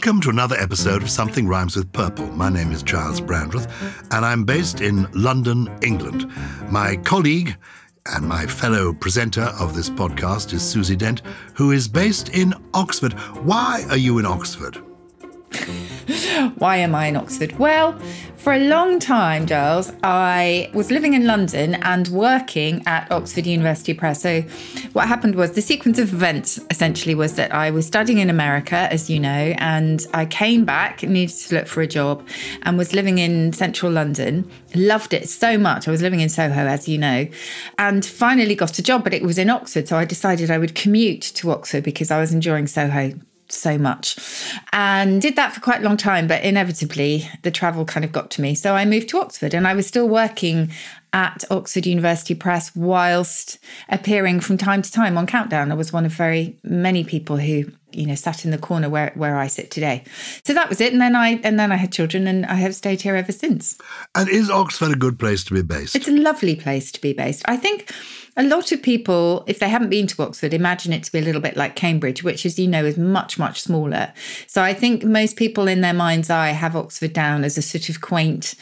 Welcome to another episode of Something Rhymes with Purple. My name is Giles Brandreth, and I'm based in London, England. My colleague and my fellow presenter of this podcast is Susie Dent, who is based in Oxford. Why are you in Oxford? Why am I in Oxford? Well, for a long time, Giles, I was living in London and working at Oxford University Press. So, what happened was the sequence of events essentially was that I was studying in America, as you know, and I came back, needed to look for a job, and was living in central London. Loved it so much. I was living in Soho, as you know, and finally got a job, but it was in Oxford. So, I decided I would commute to Oxford because I was enjoying Soho so much. And did that for quite a long time but inevitably the travel kind of got to me. So i moved to oxford and i was still working at oxford university press whilst appearing from time to time on countdown. I was one of very many people who you know sat in the corner where where i sit today so that was it and then i and then i had children and i have stayed here ever since And is Oxford a good place to be based? it's a lovely place to be based. I think a lot of people, if they haven't been to Oxford, imagine it to be a little bit like Cambridge, which, as you know, is much, much smaller. So I think most people in their mind's eye have Oxford down as a sort of quaint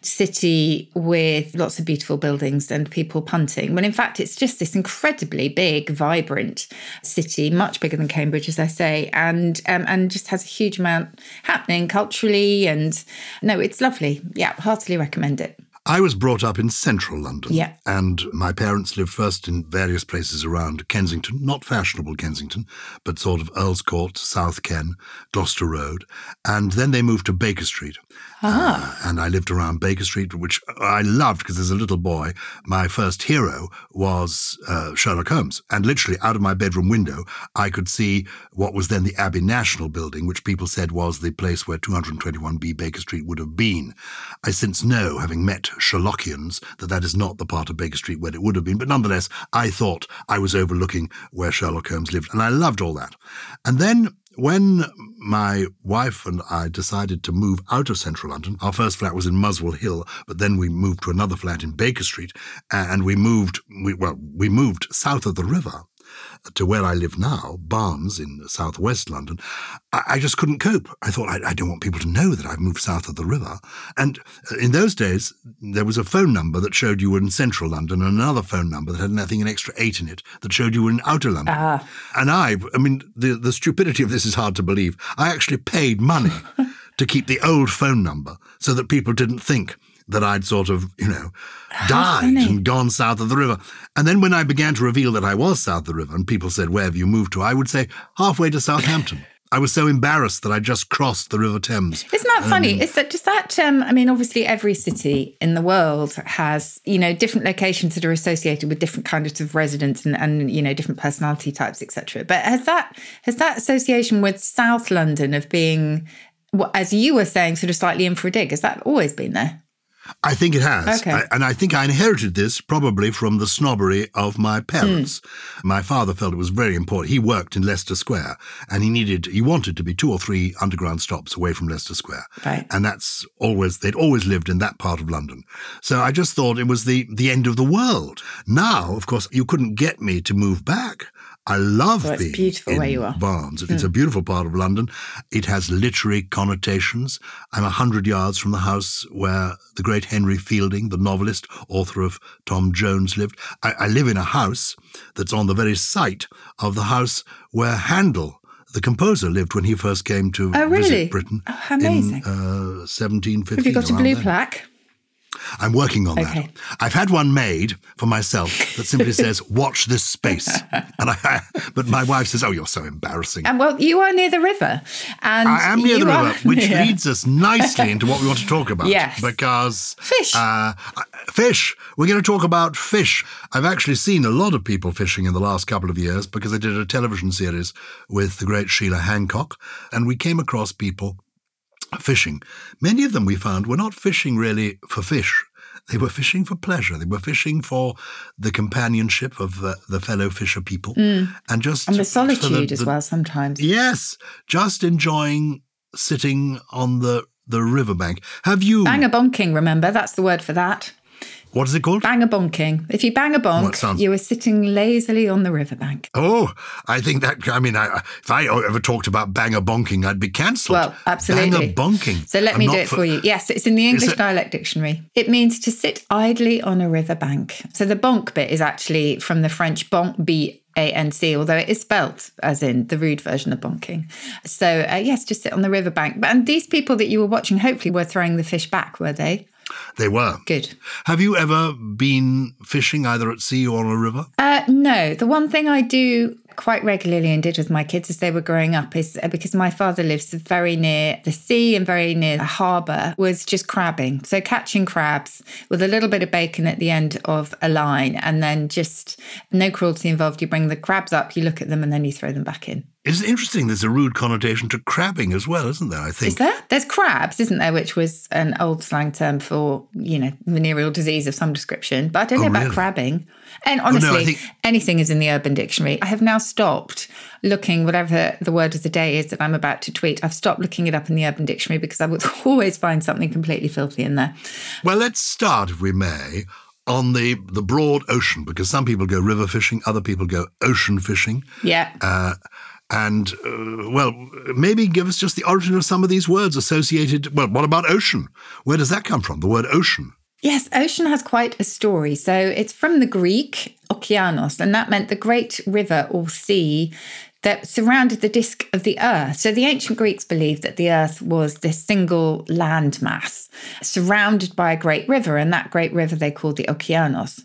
city with lots of beautiful buildings and people punting. When in fact, it's just this incredibly big, vibrant city, much bigger than Cambridge, as I say, and um, and just has a huge amount happening culturally. And no, it's lovely. Yeah, heartily recommend it. I was brought up in central London. Yeah. And my parents lived first in various places around Kensington, not fashionable Kensington, but sort of Earl's Court, South Ken, Gloucester Road. And then they moved to Baker Street. Uh, and I lived around Baker Street, which I loved because as a little boy, my first hero was uh, Sherlock Holmes. And literally out of my bedroom window, I could see what was then the Abbey National Building, which people said was the place where 221B Baker Street would have been. I since know, having met Sherlockians, that that is not the part of Baker Street where it would have been. But nonetheless, I thought I was overlooking where Sherlock Holmes lived. And I loved all that. And then when my wife and I decided to move out of central London, our first flat was in Muswell Hill, but then we moved to another flat in Baker Street, and we moved, we, well, we moved south of the river to where I live now, Barnes in southwest London. I, I just couldn't cope. I thought, I, I don't want people to know that I've moved south of the river. And uh, in those days, there was a phone number that showed you were in central London and another phone number that had nothing an extra eight in it that showed you were in outer London. And I, I mean, the, the stupidity of this is hard to believe. I actually paid money to keep the old phone number so that people didn't think that I'd sort of, you know, died funny. and gone south of the river. And then when I began to reveal that I was south of the river and people said, Where have you moved to? I would say, halfway to Southampton. I was so embarrassed that I just crossed the River Thames. Isn't that funny? Is that does that? Um, I mean, obviously, every city in the world has you know different locations that are associated with different kinds of residents and, and you know different personality types, etc. But has that has that association with South London of being, as you were saying, sort of slightly in for a dig? Has that always been there? I think it has. Okay. I- and I think I inherited this probably from the snobbery of my parents. Hmm. My father felt it was very important. He worked in Leicester Square and he needed, he wanted to be two or three underground stops away from Leicester Square. Right. And that's always, they'd always lived in that part of London. So I just thought it was the, the end of the world. Now, of course, you couldn't get me to move back. I love it's being beautiful in where you are. Barnes. It's a beautiful part of London. It has literary connotations. I'm a hundred yards from the house where the great Henry Fielding, the novelist, author of Tom Jones, lived. I, I live in a house that's on the very site of the house where Handel, the composer, lived when he first came to Oh, really? visit Britain Oh, amazing. in uh, 1750. Have you got a blue then. plaque? I'm working on Okay. that. I've had one made for myself that simply says "Watch this space," and I. But my wife says, "Oh, you're so embarrassing." And well, you are near the river, and I am near the river, which near- leads us nicely into what we want to talk about. Yes. Because Fish. Uh, fish. We're going to talk about fish. I've actually seen a lot of people fishing in the last couple of years because I did a television series with the great Sheila Hancock, and we came across people fishing. Many of them we found were not fishing really for fish. They were fishing for pleasure. They were fishing for the companionship of the, the fellow fisher people, and just Mm. and the solitude the- as the- well sometimes. Yes, just enjoying sitting on the the riverbank. Have you? Bang a bonking, remember? That's the word for that. What is it called? Bang a bonking. If you bang a bonk, sounds- you are sitting lazily on the riverbank. Oh, I think that. I mean, I, if I ever talked about banger bonking, I'd be cancelled. Well, absolutely. Banger bonking. So let I'm me do it for, you. Yes, it's in the English it- dialect dictionary. It means to sit idly on a riverbank. So the bonk bit is actually from the French bonk, B A N C, although it is spelt as in the rude version of bonking. So uh, yes, just sit on the riverbank. But and these people that you were watching, hopefully, were throwing the fish back, were they? They were. Good. Have you ever been fishing either at sea or on a river? Uh, no, the one thing I do quite regularly and did with my kids as they were growing up is uh, because my father lives very near the sea and very near a harbour was just crabbing. So catching crabs with a little bit of bacon at the end of a line and then just no cruelty involved. You bring the crabs up, you look at them and then you throw them back in. It's interesting. There's a rude connotation to crabbing as well, isn't there? I think. Is there? There's crabs, isn't there? Which was an old slang term for, you know, venereal disease of some description. But I don't know about really? crabbing. And Oh, no, honestly, think- anything is in the Urban Dictionary. I have now stopped looking, whatever the word of the day is that I'm about to tweet, I've stopped looking it up in the Urban Dictionary because I would always find something completely filthy in there. Well, let's start, if we may, on the the broad ocean, because some people go river fishing, other people go ocean fishing. Yeah. Uh, and, uh, well, maybe give us just the origin of some of these words associated. Well, what about ocean? Where does that come from, the word ocean? Yes, ocean has quite a story. So it's from the Greek okeanos, and that meant the great river or sea that surrounded the disk of the earth. So the ancient Greeks believed that the earth was this single land mass surrounded by a great river, and that great river they called the okeanos.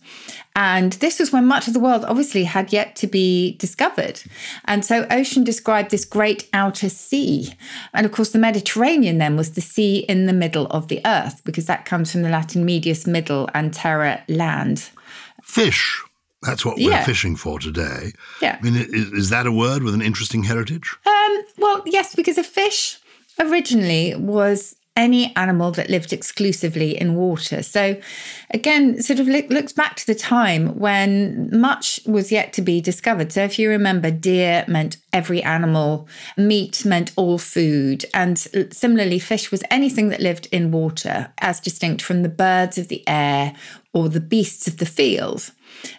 And this was when much of the world obviously had yet to be discovered. And so ocean described this great outer sea. And of course, the Mediterranean then was the sea in the middle of the earth, because that comes from the Latin medius middle and terra land. Fish. That's what we're Yeah. fishing for today. Yeah. I mean, is, is that a word with an interesting heritage? Um, well, yes, because a fish originally was any animal that lived exclusively in water. So, again, sort of look, looks back to the time when much was yet to be discovered. So, if you remember, deer meant every animal, meat meant all food, and similarly, fish was anything that lived in water, as distinct from the birds of the air or the beasts of the field.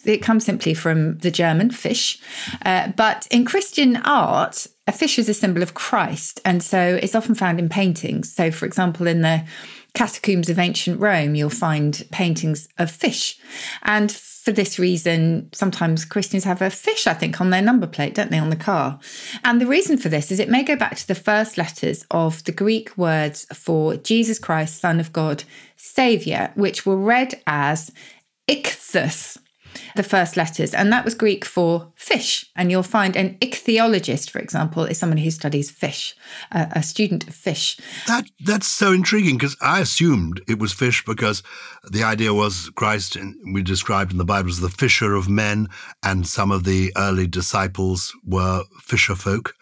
It comes simply from the German fish. Uh, but in Christian art, a fish is a symbol of Christ. And so it's often found in paintings. So, for example, in the catacombs of ancient Rome, you'll find paintings of fish. And for this reason, sometimes Christians have a fish, I think, on their number plate, don't they, on the car? And the reason for this is it may go back to the first letters of the Greek words for Jesus Christ, Son of God, Saviour, which were read as ichthus, the first letters, and that was Greek for fish. And you'll find an ichthyologist, for example, is someone who studies fish, a, a student of fish. That that's so intriguing because I assumed it was fish because the idea was Christ we described in the Bible as the fisher of men, and some of the early disciples were fisher folk.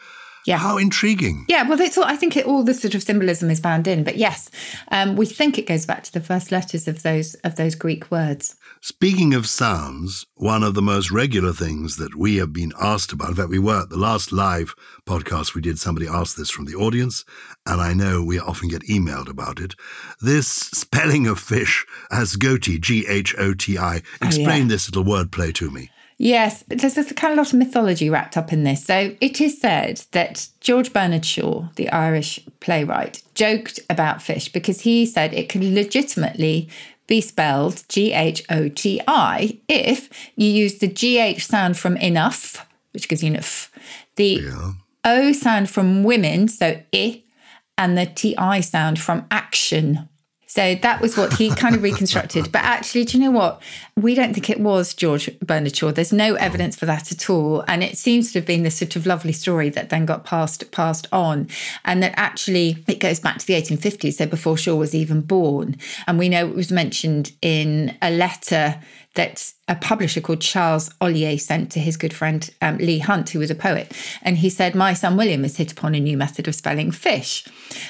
Yeah. How intriguing! Yeah, well, that's all, I think it, all the sort of symbolism is bound in. But yes, um, we think it goes back to the first letters of those of those Greek words. Speaking of sounds, one of the most regular things that we have been asked about, in fact, we were at the last live podcast we did, somebody asked this from the audience, and I know we often get emailed about it. This spelling of fish as Ghoti, G H O T I. Oh, Explain this little wordplay to me. Yes, there's, there's kind of a lot of mythology wrapped up in this. So it is said that George Bernard Shaw, the Irish playwright, joked about fish because he said it could legitimately be spelled G H O T I if you use the GH sound from enough, which gives you enough, the Yeah. O sound from women, so I, and the TI sound from action. So that was what he kind of reconstructed. But actually, do you know what? We don't think it was George Bernard Shaw. There's no evidence for that at all. And it seems to have been this sort of lovely story that then got passed passed on. And that actually it goes back to the 1850s, so before Shaw was even born. And we know it was mentioned in a letter that a publisher called Charles Ollier sent to his good friend um, Leigh Hunt, who was a poet. And he said, My son William has hit upon a new method of spelling fish.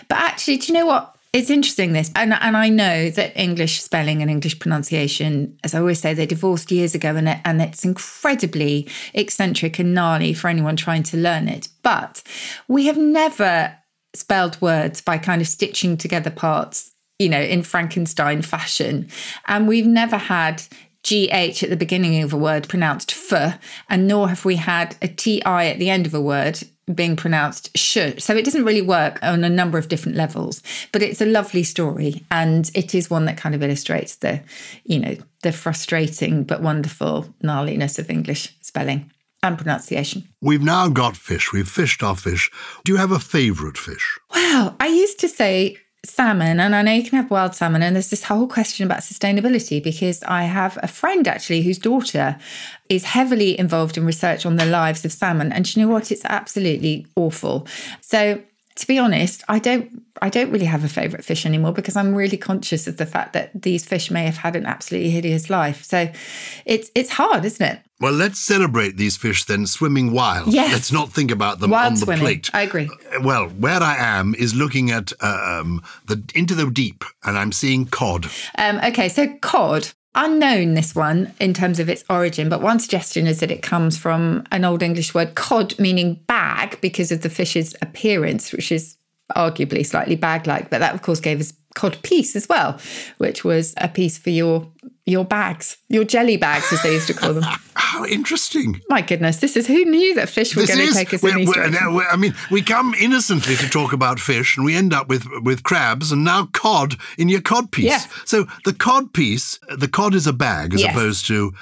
But actually, do you know what? It's interesting this, and and I know that English spelling and English pronunciation, as I always say, they divorced years ago, and it, and it's incredibly eccentric and gnarly for anyone trying to learn it. But we have never spelled words by kind of stitching together parts, you know, in Frankenstein fashion, and we've never had GH at the beginning of a word pronounced f, and nor have we had a TI at the end of a word being pronounced sh. So it doesn't really work on a number of different levels, but it's a lovely story. And it is one that kind of illustrates the, you know, the frustrating but wonderful gnarliness of English spelling and pronunciation. We've now got fish. We've fished our fish. Do you have a favourite fish? Well, I used to say salmon, and I know you can have wild salmon, and there's this whole question about sustainability because I have a friend actually whose daughter is heavily involved in research on the lives of salmon, and you know what? It's absolutely awful. So to be honest, I don't I don't really have a favorite fish anymore because I'm really conscious of the fact that these fish may have had an absolutely hideous life. So it's it's hard, isn't it? Well, let's celebrate these fish then swimming wild. Yes. Let's not think about them Wild on the swimming. plate. I agree. Uh, Well, where I am is looking at um, the into the deep, and I'm seeing cod. Um, okay, so cod. Unknown, this one, in terms of its origin, but one suggestion is that it comes from an Old English word, cod, meaning bag, because of the fish's appearance, which is arguably slightly bag like. But that, of course, gave us cod piece as well, which was a piece for your your bags, your jelly bags, as they used to call them. How interesting! My goodness, this is who knew that fish were This going to take us in we're- these we're- now, we're- I mean, we come innocently to talk about fish, and we end up with with crabs, and now cod in your cod piece. Yeah. So the cod piece, the cod is a bag, as Yes. opposed to.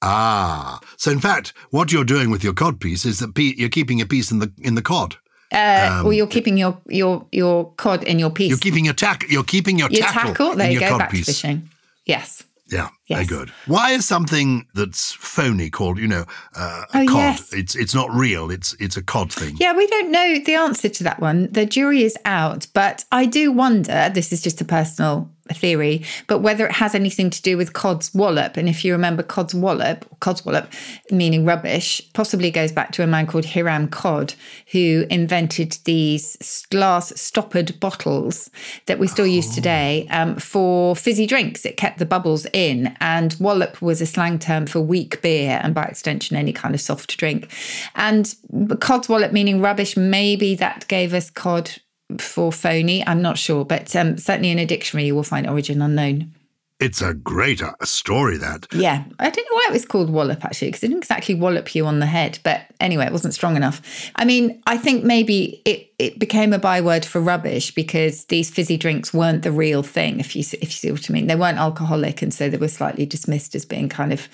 Ah, so in fact, what you're doing with your cod piece is that pe- you're keeping a piece in the in the cod. Uh, or you're keeping your your your cod in your piece. You're keeping your tack. You're keeping your, your tackle, tackle. There in you your go. cod Back piece. to fishing. Yes. Yeah, very Yes. good. Why is something that's phony called, you know, uh, a Oh, cod? yes. It's it's not real. It's it's a cod thing. Yeah, we don't know the answer to that one. The jury is out, but I do wonder this is just a personal theory, but whether it has anything to do with Cod's wallop. And if you remember Cod's wallop, Cod's wallop meaning rubbish, possibly goes back to a man called Hiram Codd, who invented these glass stoppered bottles that we still use today um, for fizzy drinks. It kept the bubbles in, and wallop was a slang term for weak beer and by extension any kind of soft drink. And Cod's wallop meaning rubbish, maybe that gave us cod for phony. I'm not sure, but um, certainly in a dictionary you will find origin unknown. It's a great uh, story. That Yeah, I don't know why it was called wallop actually, because it didn't exactly wallop you on the head. But anyway, it wasn't strong enough. I mean, I think maybe it, it became a byword for rubbish because these fizzy drinks weren't the real thing. If you if you see what I mean, they weren't alcoholic, and so they were slightly dismissed as being kind of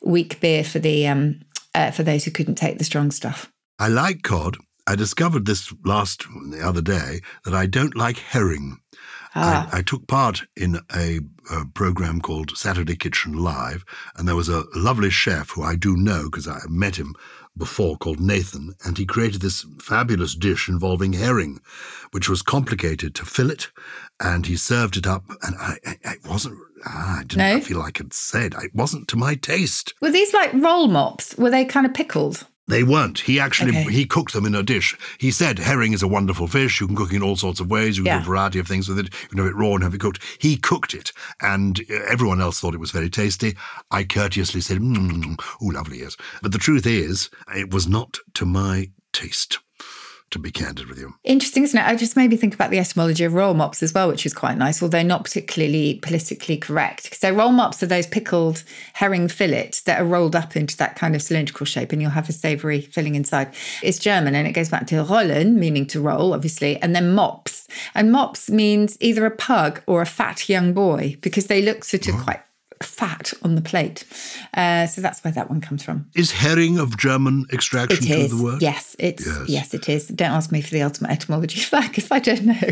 weak beer for the um uh, for those who couldn't take the strong stuff. I like cod. I discovered this last the other day that I don't like herring. Ah. I, I took part in a, a program called Saturday Kitchen Live, and there was a lovely chef who I do know because I met him before called Nathan, and he created this fabulous dish involving herring, which was complicated to fillet, and he served it up, and I, I, I wasn't. Ah, I didn't No? feel like it said. It wasn't to my taste. Were these like roll mops? Were they kind of pickled? They weren't. He actually Okay. he cooked them in a dish. He said herring is a wonderful fish. You can cook it in all sorts of ways. You can Yeah. do a variety of things with it. You can have it raw and have it cooked. He cooked it, and uh, everyone else thought it was very tasty. I courteously said, mm, "Ooh, lovely yes." But the truth is, it was not to my taste. To be candid with you, Interesting, isn't it? I just made me think about the etymology of roll mops as well, which is quite nice, although not particularly politically correct. So roll mops are those pickled herring fillets that are rolled up into that kind of cylindrical shape, and you'll have a savoury filling inside. It's German, and it goes back to rollen, meaning to roll, obviously, and then mops. And mops means either a pug or a fat young boy because they look sort of oh. quite fat on the plate. Uh, so that's where that one comes from. Is herring of German extraction It to the word? Yes, it's Yes. yes. it is. Don't ask me for the ultimate etymology of that because I don't know.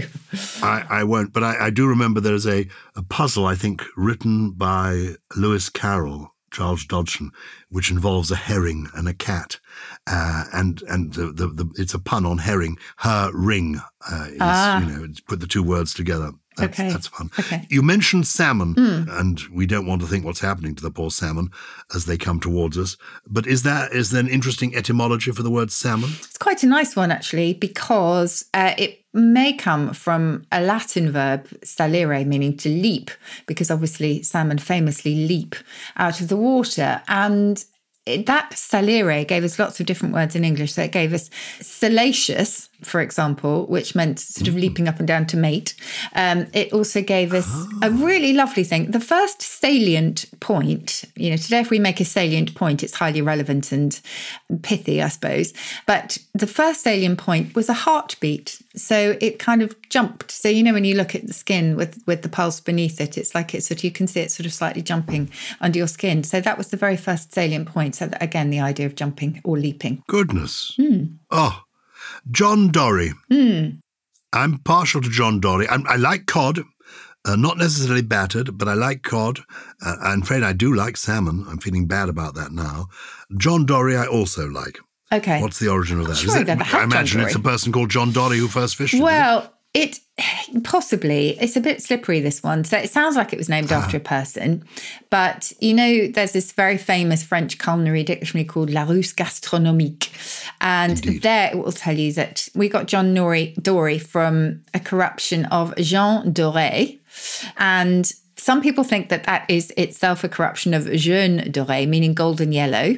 I, I won't, but I, I do remember there's a, a puzzle, I think, written by Lewis Carroll, Charles Dodgson, which involves a herring and a cat. Uh, and and the, the, the, it's a pun on herring. Her ring uh, is, Ah. you know, put the two words together. That's, Okay. that's fun. Okay. You mentioned salmon, and we don't want to think what's happening to the poor salmon as they come towards us. But is that is there an interesting etymology for the word salmon? It's quite a nice one actually because uh, it may come from a Latin verb salire, meaning to leap, because obviously salmon famously leap out of the water. And that salire gave us lots of different words in English. So it gave us salacious, for example, which meant sort of leaping up and down to mate. Um, it also gave us a really lovely thing. The first salient point, you know, today if we make a salient point, it's highly relevant and pithy, I suppose. But the first salient point was a heartbeat. So it kind of jumped. So you know when you look at the skin with with the pulse beneath it, it's like it's sort of you can see it sort of slightly jumping under your skin. So that was the very first salient point. So that, again, the idea of jumping or leaping. Goodness. Hmm. Oh, John Dory. I'm partial to John Dory. I'm, I like cod, uh, not necessarily battered, but I like cod. Uh, I'm afraid I do like salmon. I'm feeling bad about that now. John Dory, I also like. Okay. What's the origin of that? sure it- I imagine it's a person called John Dory who first fished it. is it? Well, it possibly it's a bit slippery this one. So it sounds like it was named after a person, but you know, there's this very famous French culinary dictionary called La Larousse Gastronomique, and there it will tell you that we got John Dory, Dory from a corruption of Jean Doré, and some people think that that is itself a corruption of jaune doré, meaning golden yellow.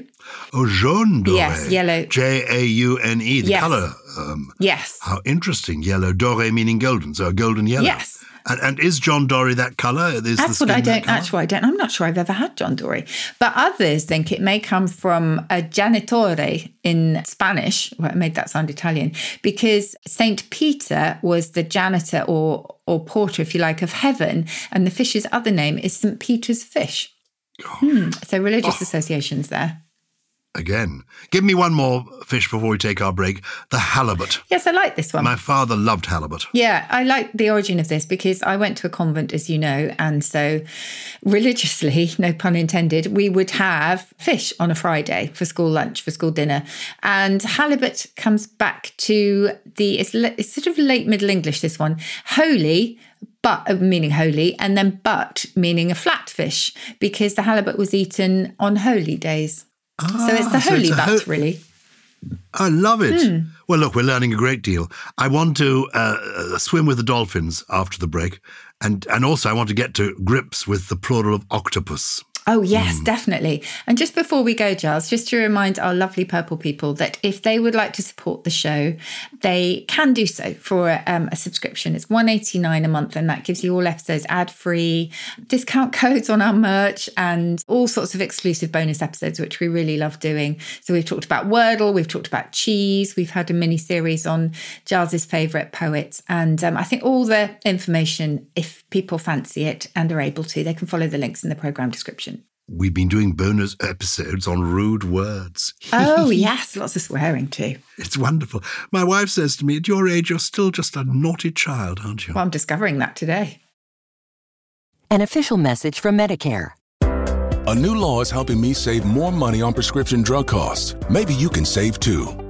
Oh, jaune doré. Yes, yellow. J A U N E, the Yes. colour. Um, Yes. how interesting. Yellow. Doré meaning golden, so a golden yellow. Yes. And, and is John Dory that colour? Is That's what I don't actually. I don't. I'm not sure I've ever had John Dory, but others think it may come from a janitore in Spanish. Well, it made that sound Italian because Saint Peter was the janitor or or porter, if you like, of heaven, and the fish's other name is Saint Peter's fish. Hmm, So religious Oh. associations there. Again, give me one more fish before we take our break. The halibut. Yes, I like this one. My father loved halibut. Yeah, I like the origin of this because I went to a convent, as you know, and so religiously, no pun intended, we would have fish on a Friday for school lunch, for school dinner. And halibut comes back to the, it's, it's sort of late Middle English, this one, holy. But uh, meaning holy, and then but meaning a flat fish, because the halibut was eaten on holy days. So it's the Ah, so holy it's butt, ho- really. I love it. Hmm. Well, look, we're learning a great deal. I want to uh, uh, swim with the dolphins after the break, and and also I want to get to grips with the plural of octopus. Oh, yes, Hmm. definitely. And just before we go, Giles, just to remind our lovely purple people that if they would like to support the show, they can do so for um, a subscription. It's one eighty nine a month, and that gives you all episodes ad free, discount codes on our merch, and all sorts of exclusive bonus episodes, which we really love doing. So we've talked about Wordle, we've talked about cheese, we've had a mini series on Giles's favourite poets, and um, I think all the information, if people fancy it and are able to, they can follow the links in the program description. We've been doing bonus episodes on rude words. Oh, yes, lots of swearing too. It's wonderful. My wife says to me, "At your age, you're still just a naughty child, aren't you?" Well, I'm discovering that today. An official message from Medicare. A new law is helping me save more money on prescription drug costs. Maybe you can save too.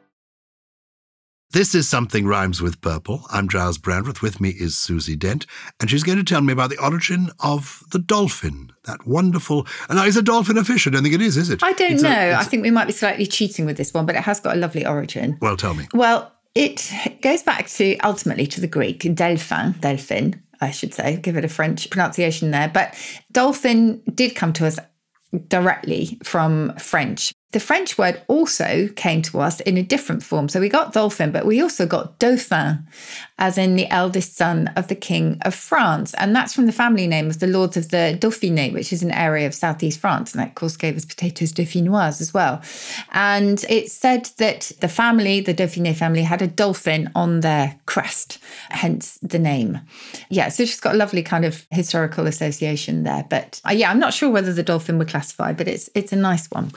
This is Something Rhymes with Purple. I'm Giles Brandreth. With me is Susie Dent, and she's going to tell me about the origin of the dolphin. That wonderful. And now, is a dolphin a fish? I don't think it is, is it? I don't It's know. I think we might be slightly cheating with this one, but it has got a lovely origin. well, tell me. Well, it goes back to ultimately to the Greek, delphin, delphin, I should say, give it a French pronunciation there. But dolphin did come to us directly from French. The French word also came to us in a different form. So we got dolphin, but we also got dauphin, as in the eldest son of the King of France. And that's from the family name of the Lords of the Dauphiné, which is an area of southeast France. And that, of course, gave us potatoes dauphinoise as well. And it said that the family, the Dauphiné family, had a dolphin on their crest, hence the name. Yeah, so it's just got a lovely kind of historical association there. But uh, yeah, I'm not sure whether the dolphin would classify, but it's it's a nice one.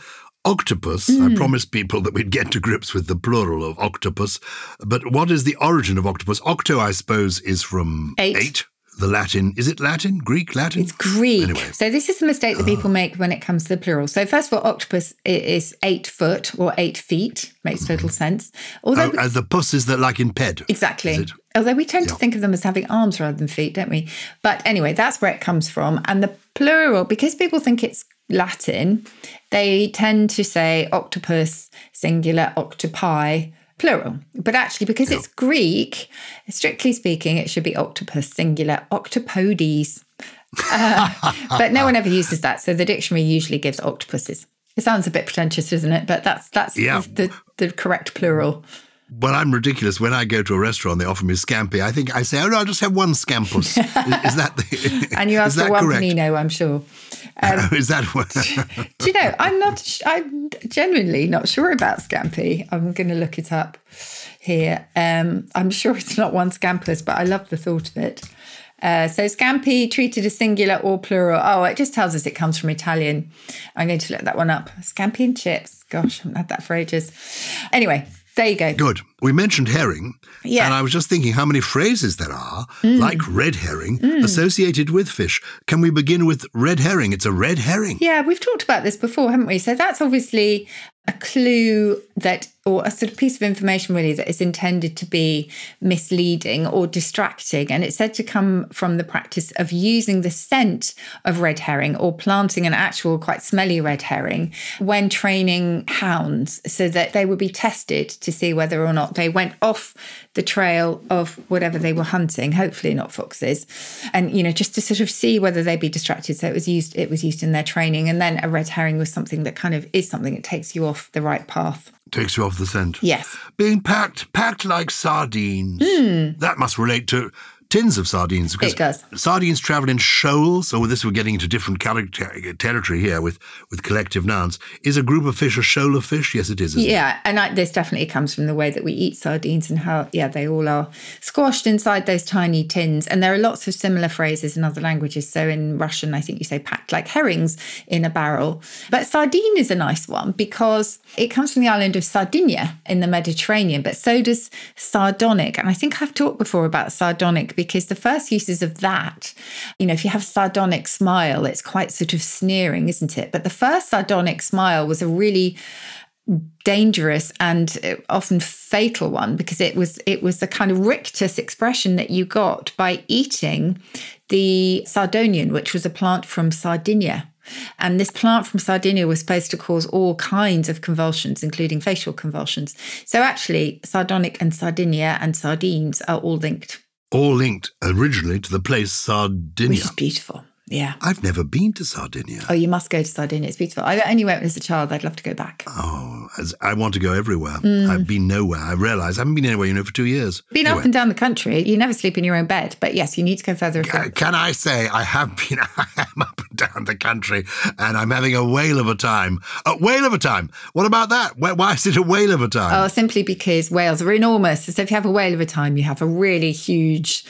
Octopus. I mm. promised people that we'd get to grips with the plural of octopus. But what is the origin of octopus? Octo, I suppose, is from Eight. The Latin. Is it Latin? Greek? Latin? It's Greek. Anyway. So this is the mistake that people ah. make when it comes to the plural. So first of all, octopus is eight foot or eight feet. Makes mm. total sense. Although Oh, as the puss is that like in ped. Exactly. Although we tend to think of them as having arms rather than feet, don't we? But anyway, that's where it comes from. And the plural, because people think it's Latin, they tend to say octopus, singular, octopi, plural. But actually, because it's Greek, strictly speaking, it should be octopus, singular, octopodes. Uh, but no one ever uses that. So the dictionary usually gives octopuses. It sounds a bit pretentious, doesn't it? But that's that's Yeah. the, the correct plural. Well, I'm ridiculous. When I go to a restaurant, they offer me scampi. I think I say, "Oh no, I'll just have one scampus." is, is that the? And you ask for one correct? panino, I'm sure. is that what? Do you know? I'm not. sh- I'm genuinely not sure about scampi. I'm going to look it up here. Um, I'm sure it's not one scampus, but I love the thought of it. Uh, so scampi treated as singular or plural. Oh, it just tells us it comes from Italian. I'm going to look that one up. Scampi and chips. Gosh, I haven't had that for ages. Anyway, there you go. Good. We mentioned herring. Yeah. Mm. And I was just thinking how many phrases there are, like red herring, associated with fish. Can we begin with red herring? It's a red herring. Yeah, we've talked about this before, haven't we? So that's obviously a clue that, or a sort of piece of information really that is intended to be misleading or distracting. And it's said to come from the practice of using the scent of red herring or planting an actual quite smelly red herring when training hounds so that they would be tested to see whether or not they went off the trail of whatever they were hunting, hopefully not foxes. And, you know, just to sort of see whether they'd be distracted. So it was used, it was used in their training. And then a red herring was something that kind of is something that takes you off the right path. Takes you off the scent. Yes. Being packed, packed like sardines. Hmm. That must relate to tins of sardines. Because. It does. Sardines travel in shoals. So with this, we're getting into different character, territory here with, with collective nouns. Is a group of fish a shoal of fish? Yes, it is. isn't it? Yeah, and I, this definitely comes from the way that we eat sardines and how, yeah, they all are squashed inside those tiny tins. And there are lots of similar phrases in other languages. So in Russian, I think you say packed like herrings in a barrel. But sardine is a nice one because it comes from the island of Sardinia in the Mediterranean, but so does sardonic. And I think I've talked before about sardonic because the first uses of that, you know, if you have sardonic smile, it's quite sort of sneering, isn't it? But the first sardonic smile was a really dangerous and uh, often fatal one because it was it was a kind of rictus expression that you got by eating the sardonian which was a plant from sardinia and this plant from sardinia was supposed to cause all kinds of convulsions including facial convulsions so actually sardonic and sardinia and sardines are all linked All linked originally to the place Sardinia. which is beautiful yeah I've never been to Sardinia. oh you must go to sardinia it's beautiful i only went as a child i'd love to go back Oh, as I want to go everywhere. Mm. I've been nowhere. I realise I haven't been anywhere, you know, for two years. been up and down the country. You never sleep in your own bed, but yes, you need to go further afield. can I say I have been? I am up and down the country, and I'm having a whale of a time. A whale of a time. What about that? Why, why is it a whale of a time? Oh, simply because whales are enormous. So if you have a whale of a time, you have a really huge,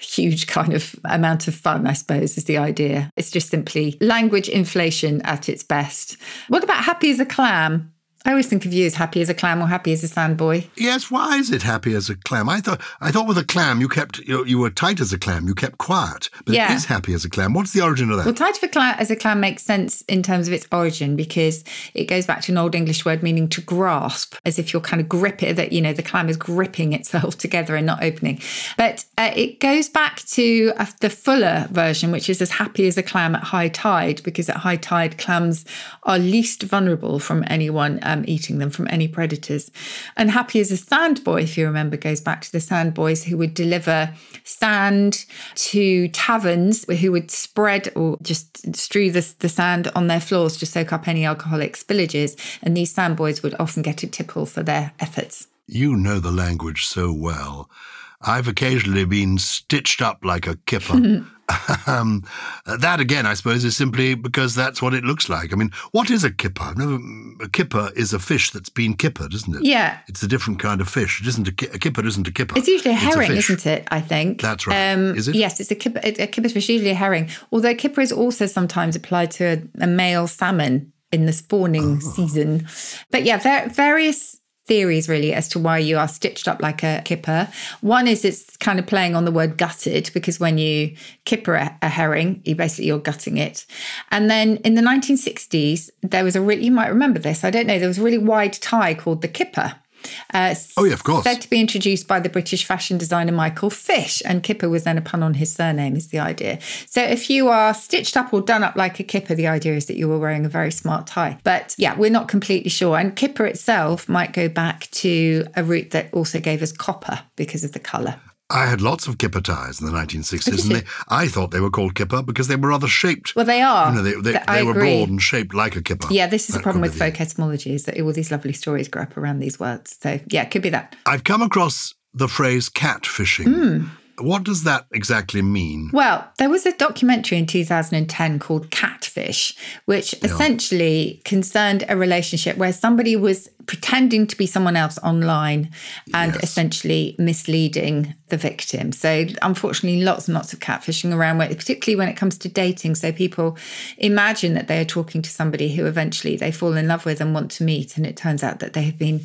huge kind of amount of fun, I suppose, is the idea. It's just simply language inflation at its best. What about happy as a clam? I always think of you as happy as a clam or happy as a sandboy. yes. Why is it happy as a clam? I thought. I thought with a clam you kept you, you were tight as a clam. You kept quiet, but Yeah. it is happy as a clam. What's the origin of that? Well, clam as a clam makes sense in terms of its origin because it goes back to an old English word meaning to grasp, as if you're kind of grip it, that, you know, the clam is gripping itself together and not opening. But Uh, it goes back to uh, the fuller version, which is as happy as a clam at high tide, because at high tide, clams are least vulnerable from anyone um, eating them, from any predators. And happy as a sand boy, if you remember, goes back to the sand boys who would deliver sand to taverns, who would spread or just strew the, the sand on their floors to soak up any alcoholic spillages. And these sand boys would often get a tipple for their efforts. You know the language so well. I've occasionally been stitched up like a kipper. um, that again, I suppose, is simply because that's what it looks like. I mean, what is a kipper? Never, a kipper is a fish that's been kippered, isn't it? Yeah. It's a different kind of fish. It isn't a, ki- a kipper. Isn't a kipper. It's usually a herring, fish. isn't it? I think That's right. Is it? Yes, it's a kipper. A kipper fish, usually a herring. Although kipper is also sometimes applied to a, a male salmon in the spawning Oh. season. But yeah, ver- various theories really as to why you are stitched up like a kipper. One is it's kind of playing on the word gutted because when you kipper a, a herring, you basically you're gutting it. And then in the 1960s, there was a really you might remember this. I don't know. There was a really wide tie called the kipper. Uh, Oh, yeah, of course. Said to be introduced by the British fashion designer Michael Fish, and Kipper was then a pun on his surname, is the idea. So if you are stitched up or done up like a Kipper, the idea is that you were wearing a very smart tie. But yeah, we're not completely sure. And Kipper itself might go back to a root that also gave us copper because of the colour. I had lots of kipper ties in the 1960s, and they, I thought they were called kipper because they were rather shaped. Well, they are. You know, they, they, they were broad and shaped like a kipper. Yeah, this is the problem with the- folk etymology is that all these lovely stories grow up around these words. So yeah, it could be that. I've come across the phrase catfishing. Hmm. What does that exactly mean? Well, there was a documentary in 2010 called Catfish, which essentially concerned a relationship where somebody was pretending to be someone else online and Yes. essentially misleading the victim. So, unfortunately, lots and lots of catfishing around, particularly when it comes to dating. So, people imagine that they are talking to somebody who eventually they fall in love with and want to meet, and it turns out that they have been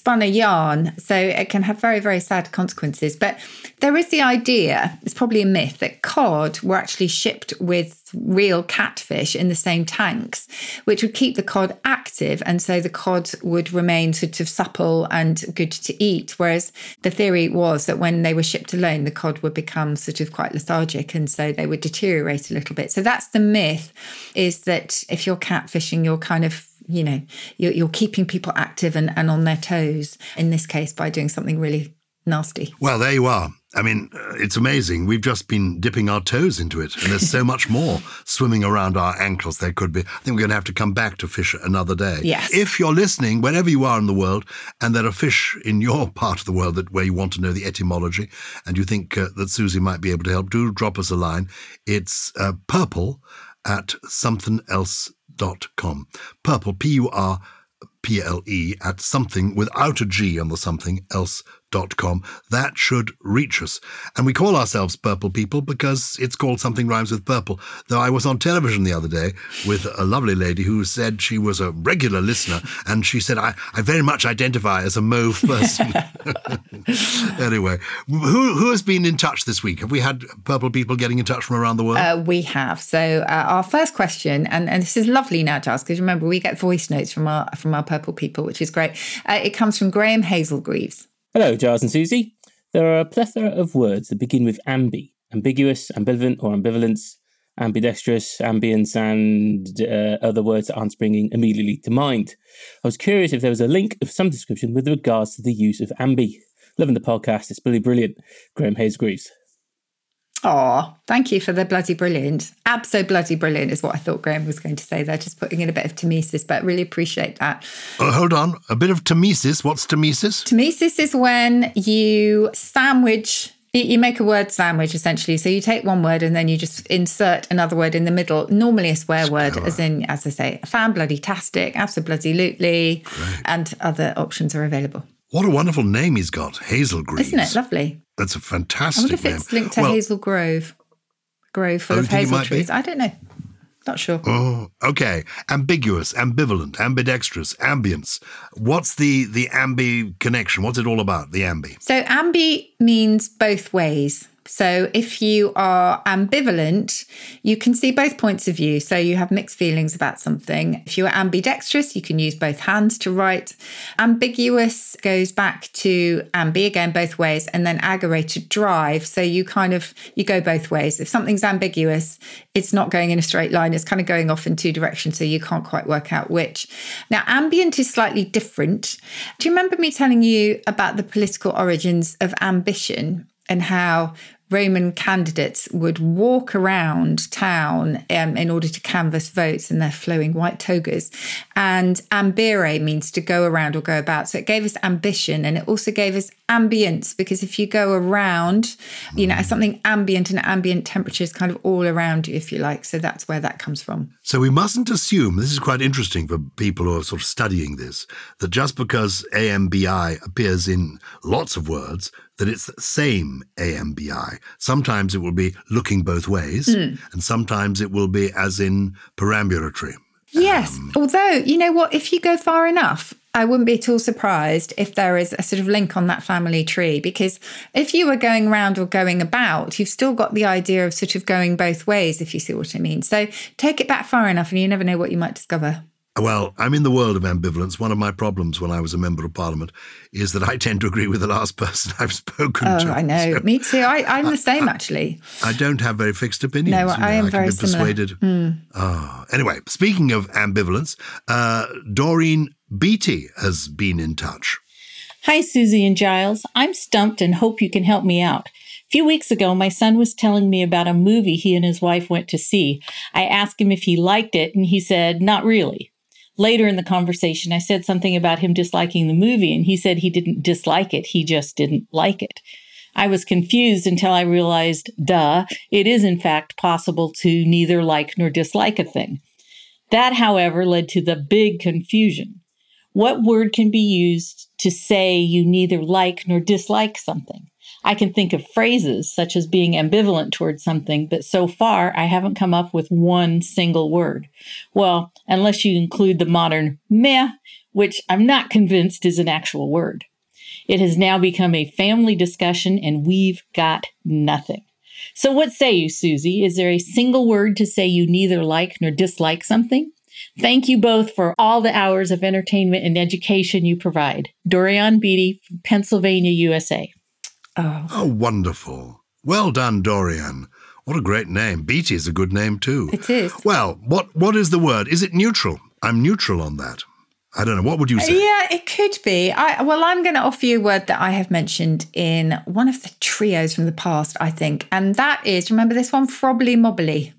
spun a yarn. So it can have very, very sad consequences. But there is the idea, it's probably a myth, that cod were actually shipped with real catfish in the same tanks, which would keep the cod active. And so the cod would remain sort of supple and good to eat. Whereas the theory was that when they were shipped alone, the cod would become sort of quite lethargic and so they would deteriorate a little bit. So that's the myth is that if you're catfishing, you're kind of you know you're, you're keeping people active and, and on their toes in this case by doing something really nasty Well, there you are. I mean, uh, it's amazing. We've just been dipping our toes into it, and there's so much more swimming around our ankles there could be. I think we're going to have to come back to fish another day. Yes. If you're listening, wherever you are in the world, and there are fish in your part of the world that where you want to know the etymology, and you think uh, that Susie might be able to help, do drop us a line. It's uh, purple at Purple, P U R P L E, at something without a G on the something else. Dot com. That should reach us. And we call ourselves Purple People because it's called Something Rhymes with Purple. Though I was on television the other day with a lovely lady who said she was a regular listener and she said, I, I very much identify as a mauve person. anyway, who, who has been in touch this week? Have we had Purple People getting in touch from around the world? uh, we have so uh, our first question and, and this is lovely now Giles because remember we get voice notes from our from our purple people which is great uh, it comes from graham hazelgreaves Hello, Giles and Susie. There are a plethora of words that begin with ambi, ambiguous, ambivalent, or ambivalence, ambidextrous, ambience, and uh, other words that aren't springing immediately to mind. I was curious if there was a link of some description with regards to the use of ambi. Loving the podcast, it's really brilliant. Graham Hayes Greaves. Oh, thank you for the bloody brilliant. Abso bloody brilliant is what I thought Graham was going to say there, just putting in a bit of Tmesis, but really appreciate that. oh, hold on. A bit of Tmesis. What's Tmesis? Tmesis is when you sandwich, you- make a word sandwich essentially. So you take one word and then you just insert another word in the middle, normally a swear word, as in, as I say, fan bloody tastic, absolutely, lootly. and other options are available. What a wonderful name he's got. Hazel Greaves. Isn't it lovely? That's a fantastic name. I wonder if name. it's linked to Well, Hazel Grove, Grove full Oh, of do you think it hazel might be? trees. I don't know. Not sure. Oh, okay. Ambiguous, ambivalent, ambidextrous, ambience. What's the the ambi connection? What's it all about? The ambi. So ambi means both ways. So if you are ambivalent, you can see both points of view. So you have mixed feelings about something. If you're ambidextrous, you can use both hands to write. Ambiguous goes back to ambi again both ways and then agere to drive. So you kind of you go both ways. If something's ambiguous, it's not going in a straight line. It's kind of going off in two directions so you can't quite work out which. Now ambient is slightly different. Do you remember me telling you about the political origins of ambition? And how Roman candidates would walk around town um, in order to canvass votes in their flowing white togas. And ambire means to go around or go about. So it gave us ambition and it also gave us ambience because if you go around, you know, something ambient and ambient temperature is kind of all around you, if you like. So that's where that comes from. So we mustn't assume, this is quite interesting for people who are sort of studying this, that just because AMBI appears in lots of words, that it's the same AMBI. Sometimes it will be looking both ways, mm. and sometimes it will be as in perambulatory. Yes. Um, Although, you know what, if you go far enough, I wouldn't be at all surprised if there is a sort of link on that family tree because if you were going round or going about, you've still got the idea of sort of going both ways, if you see what I mean. So take it back far enough and you never know what you might discover. Well, I'm in the world of ambivalence. One of my problems when I was a member of parliament is that I tend to agree with the last person I've spoken oh, to. I know. So Me too. I, am the same, I, actually. I don't have very fixed opinions. No, I am I very persuaded. Mm. Oh. Anyway, speaking of ambivalence, uh, Doreen Beatty has been in touch. Hi, Susie and Gyles. I'm stumped and hope you can help me out. A few weeks ago, my son was telling me about a movie he and his wife went to see. I asked him if he liked it, and he said, Not really. Later in the conversation, I said something about him disliking the movie, and he said he didn't dislike it, he just didn't like it. I was confused until I realized, duh, it is in fact possible to neither like nor dislike a thing. That, however, led to the big confusion. What word can be used to say you neither like nor dislike something? I can think of phrases such as being ambivalent towards something, but so far I haven't come up with one single word. Well, unless you include the modern meh, which I'm not convinced is an actual word. It has now become a family discussion and we've got nothing. So, what say you, Susie? Is there a single word to say you neither like nor dislike something? Thank you both for all the hours of entertainment and education you provide. Dorian Beatty Pennsylvania, USA. Oh. oh, wonderful. Well done, Dorian. What a great name. Beatty is a good name too. It is. Well, what what is the word? Is it neutral? I'm neutral on that. I don't know. What would you say? Yeah, it could be. I well, I'm going to offer you a word that I have mentioned in one of the trios from the past, I think, and that is remember this one, frobly mobbly.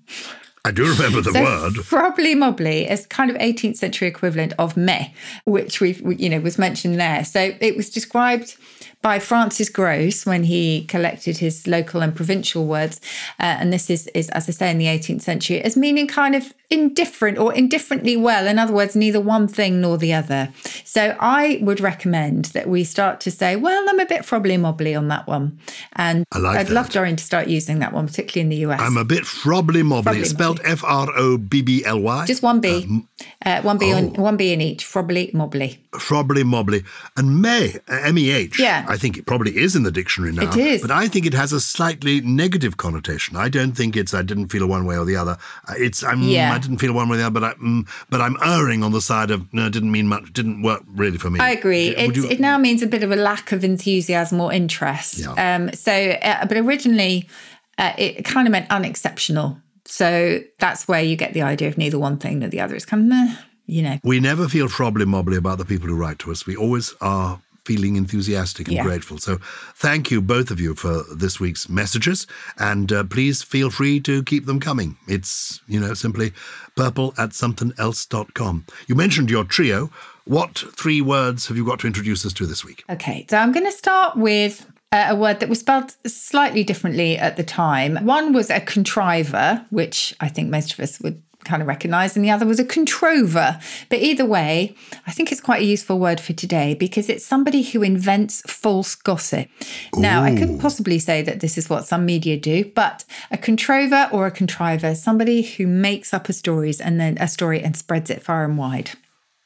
I do remember the so word. Frobly mobbly is kind of 18th century equivalent of meh, which we've you know was mentioned there. So it was described by Francis Grose when he collected his local and provincial words. Uh, and this is, is, as I say, in the 18th century, as meaning kind of indifferent or indifferently well. In other words, neither one thing nor the other. So I would recommend that we start to say, well, I'm a bit frobly mobbly on that one. And I like I'd that. love Doreen to start using that one, particularly in the US. I'm a bit frobly mobbly. It's spelled F R O B B L Y. Just one B. Um, uh, one B oh. on one B in each. Frobly mobbly. Frobly mobbly. And May, uh, M E H. Yeah. I think it probably is in the dictionary now. It is. But I think it has a slightly negative connotation. I don't think it's I didn't feel one way or the other. Uh, it's I'm yeah didn't feel one way or the other, but I, mm, but I'm erring on the side of no, it didn't mean much, didn't work really for me. I agree. You, it now means a bit of a lack of enthusiasm or interest. Yeah. Um, so, uh, but originally, uh, it kind of meant unexceptional. So that's where you get the idea of neither one thing nor the other. It's kind of meh, you know. We never feel frobly mobbly about the people who write to us. We always are feeling enthusiastic and yeah. grateful. So thank you, both of you, for this week's messages. And uh, please feel free to keep them coming. It's, you know, simply purple at somethingelse.com. You mentioned your trio. What three words have you got to introduce us to this week? Okay, so I'm going to start with uh, a word that was spelled slightly differently at the time. One was a contriver, which I think most of us would kind of recognized, and the other was a controver. But either way, I think it's quite a useful word for today because it's somebody who invents false gossip. Ooh. Now, I couldn't possibly say that this is what some media do, but a controver or a contriver, somebody who makes up a stories and then a story and spreads it far and wide.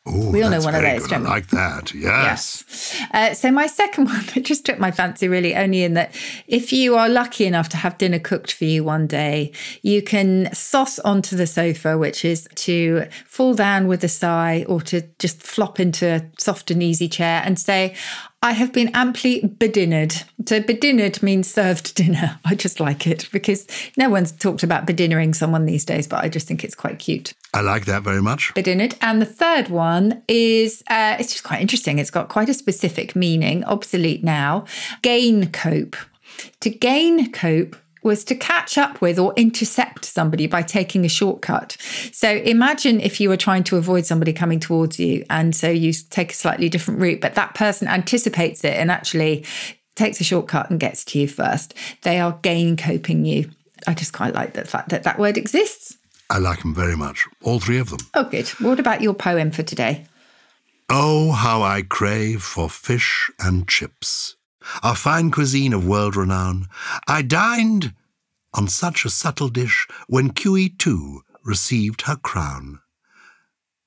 Ooh, we all know one of those, good. I don't we? like that. Yes. Yes. Uh, so my second one it just took my fancy really only in that if you are lucky enough to have dinner cooked for you one day, you can sauce onto the sofa, which is to fall down with a sigh or to just flop into a soft and easy chair and say, I have been amply bedinnered. So bedinnered means served dinner. I just like it because no one's talked about bedinnering someone these days, but I just think it's quite cute I like that very much. it. And the third one is uh, it's just quite interesting. It's got quite a specific meaning, obsolete now. Gain cope. To gain cope was to catch up with or intercept somebody by taking a shortcut. So imagine if you were trying to avoid somebody coming towards you, and so you take a slightly different route, but that person anticipates it and actually takes a shortcut and gets to you first. They are gain coping you. I just quite like the fact that that word exists. I like them very much. All three of them. Oh, good. What about your poem for today? Oh, how I crave for fish and chips, a fine cuisine of world renown. I dined on such a subtle dish when QE2 received her crown.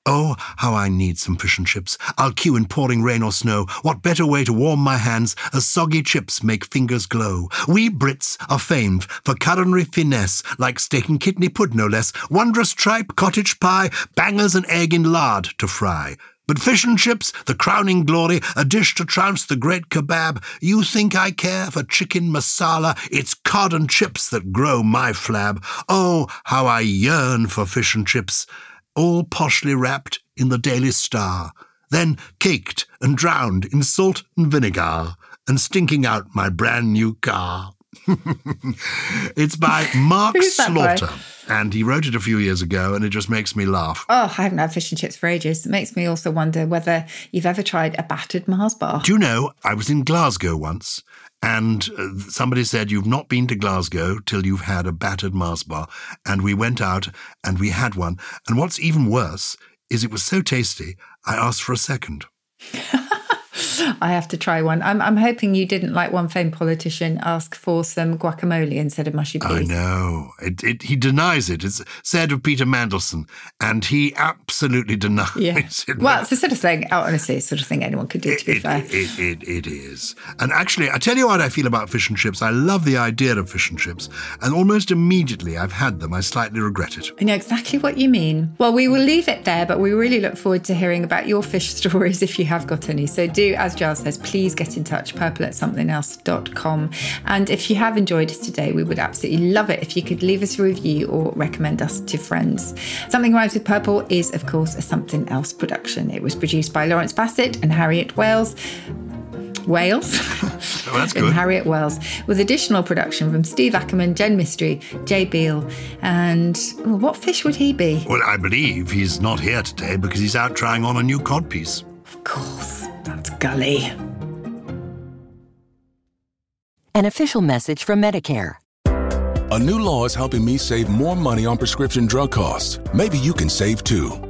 Oh, how I need some fish and chips. I'll queue in pouring rain or snow. What better way to warm my hands as soggy chips make fingers glow? We Brits are famed for culinary finesse, like steak and kidney pud no less, wondrous tripe, cottage pie, bangers and egg in lard to fry. But fish and chips, the crowning glory, a dish to trounce the great kebab. You think I care for chicken masala? It's cod and chips that grow my flab. Oh, how I yearn for fish and chips all poshly wrapped in the Daily Star, then caked and drowned in salt and vinegar, and stinking out my brand new car. it's by Mark that by? Slaughter, and he wrote it a few years ago, and it just makes me laugh. Oh, I haven't had fish and chips for ages. It makes me also wonder whether you've ever tried a battered Mars bar. Do you know, I was in Glasgow once, and uh, somebody said, You've not been to Glasgow till you've had a battered Mars bar. And we went out and we had one. And what's even worse is it was so tasty, I asked for a second. I have to try one. I'm, I'm hoping you didn't, like one famed politician, ask for some guacamole instead of mushy peas. I know. It, it, he denies it. It's said of Peter Mandelson, and he absolutely denies Yeah. it. Well, it's the sort of thing, oh, honestly, it's the sort of thing anyone could do, to be It, fair. it, it, is. And actually, I tell you what I feel about fish and chips. I love the idea of fish and chips. And almost immediately I've had them, I slightly regret it. I know exactly what you mean. Well, we will leave it there, but we really look forward to hearing about your fish stories if you have got any. So do, as Gyles says, please get in touch, purple at somethingelse.com. And if you have enjoyed us today, we would absolutely love it if you could leave us a review or recommend us to friends. Something Rhymes with Purple is, of course, a Something Else production. It was produced by Lawrence Bassett and Harriet Wales. Wales Oh, that's and good. Harriet Wells, with additional production from Steve Ackerman, Jen Mystery, Jay Beale, and oh, what fish would he be? Well, I believe he's not here today because he's out trying on a new codpiece. Of course, that's Gully. An official message from Medicare. A new law is helping me save more money on prescription drug costs. Maybe you can save too.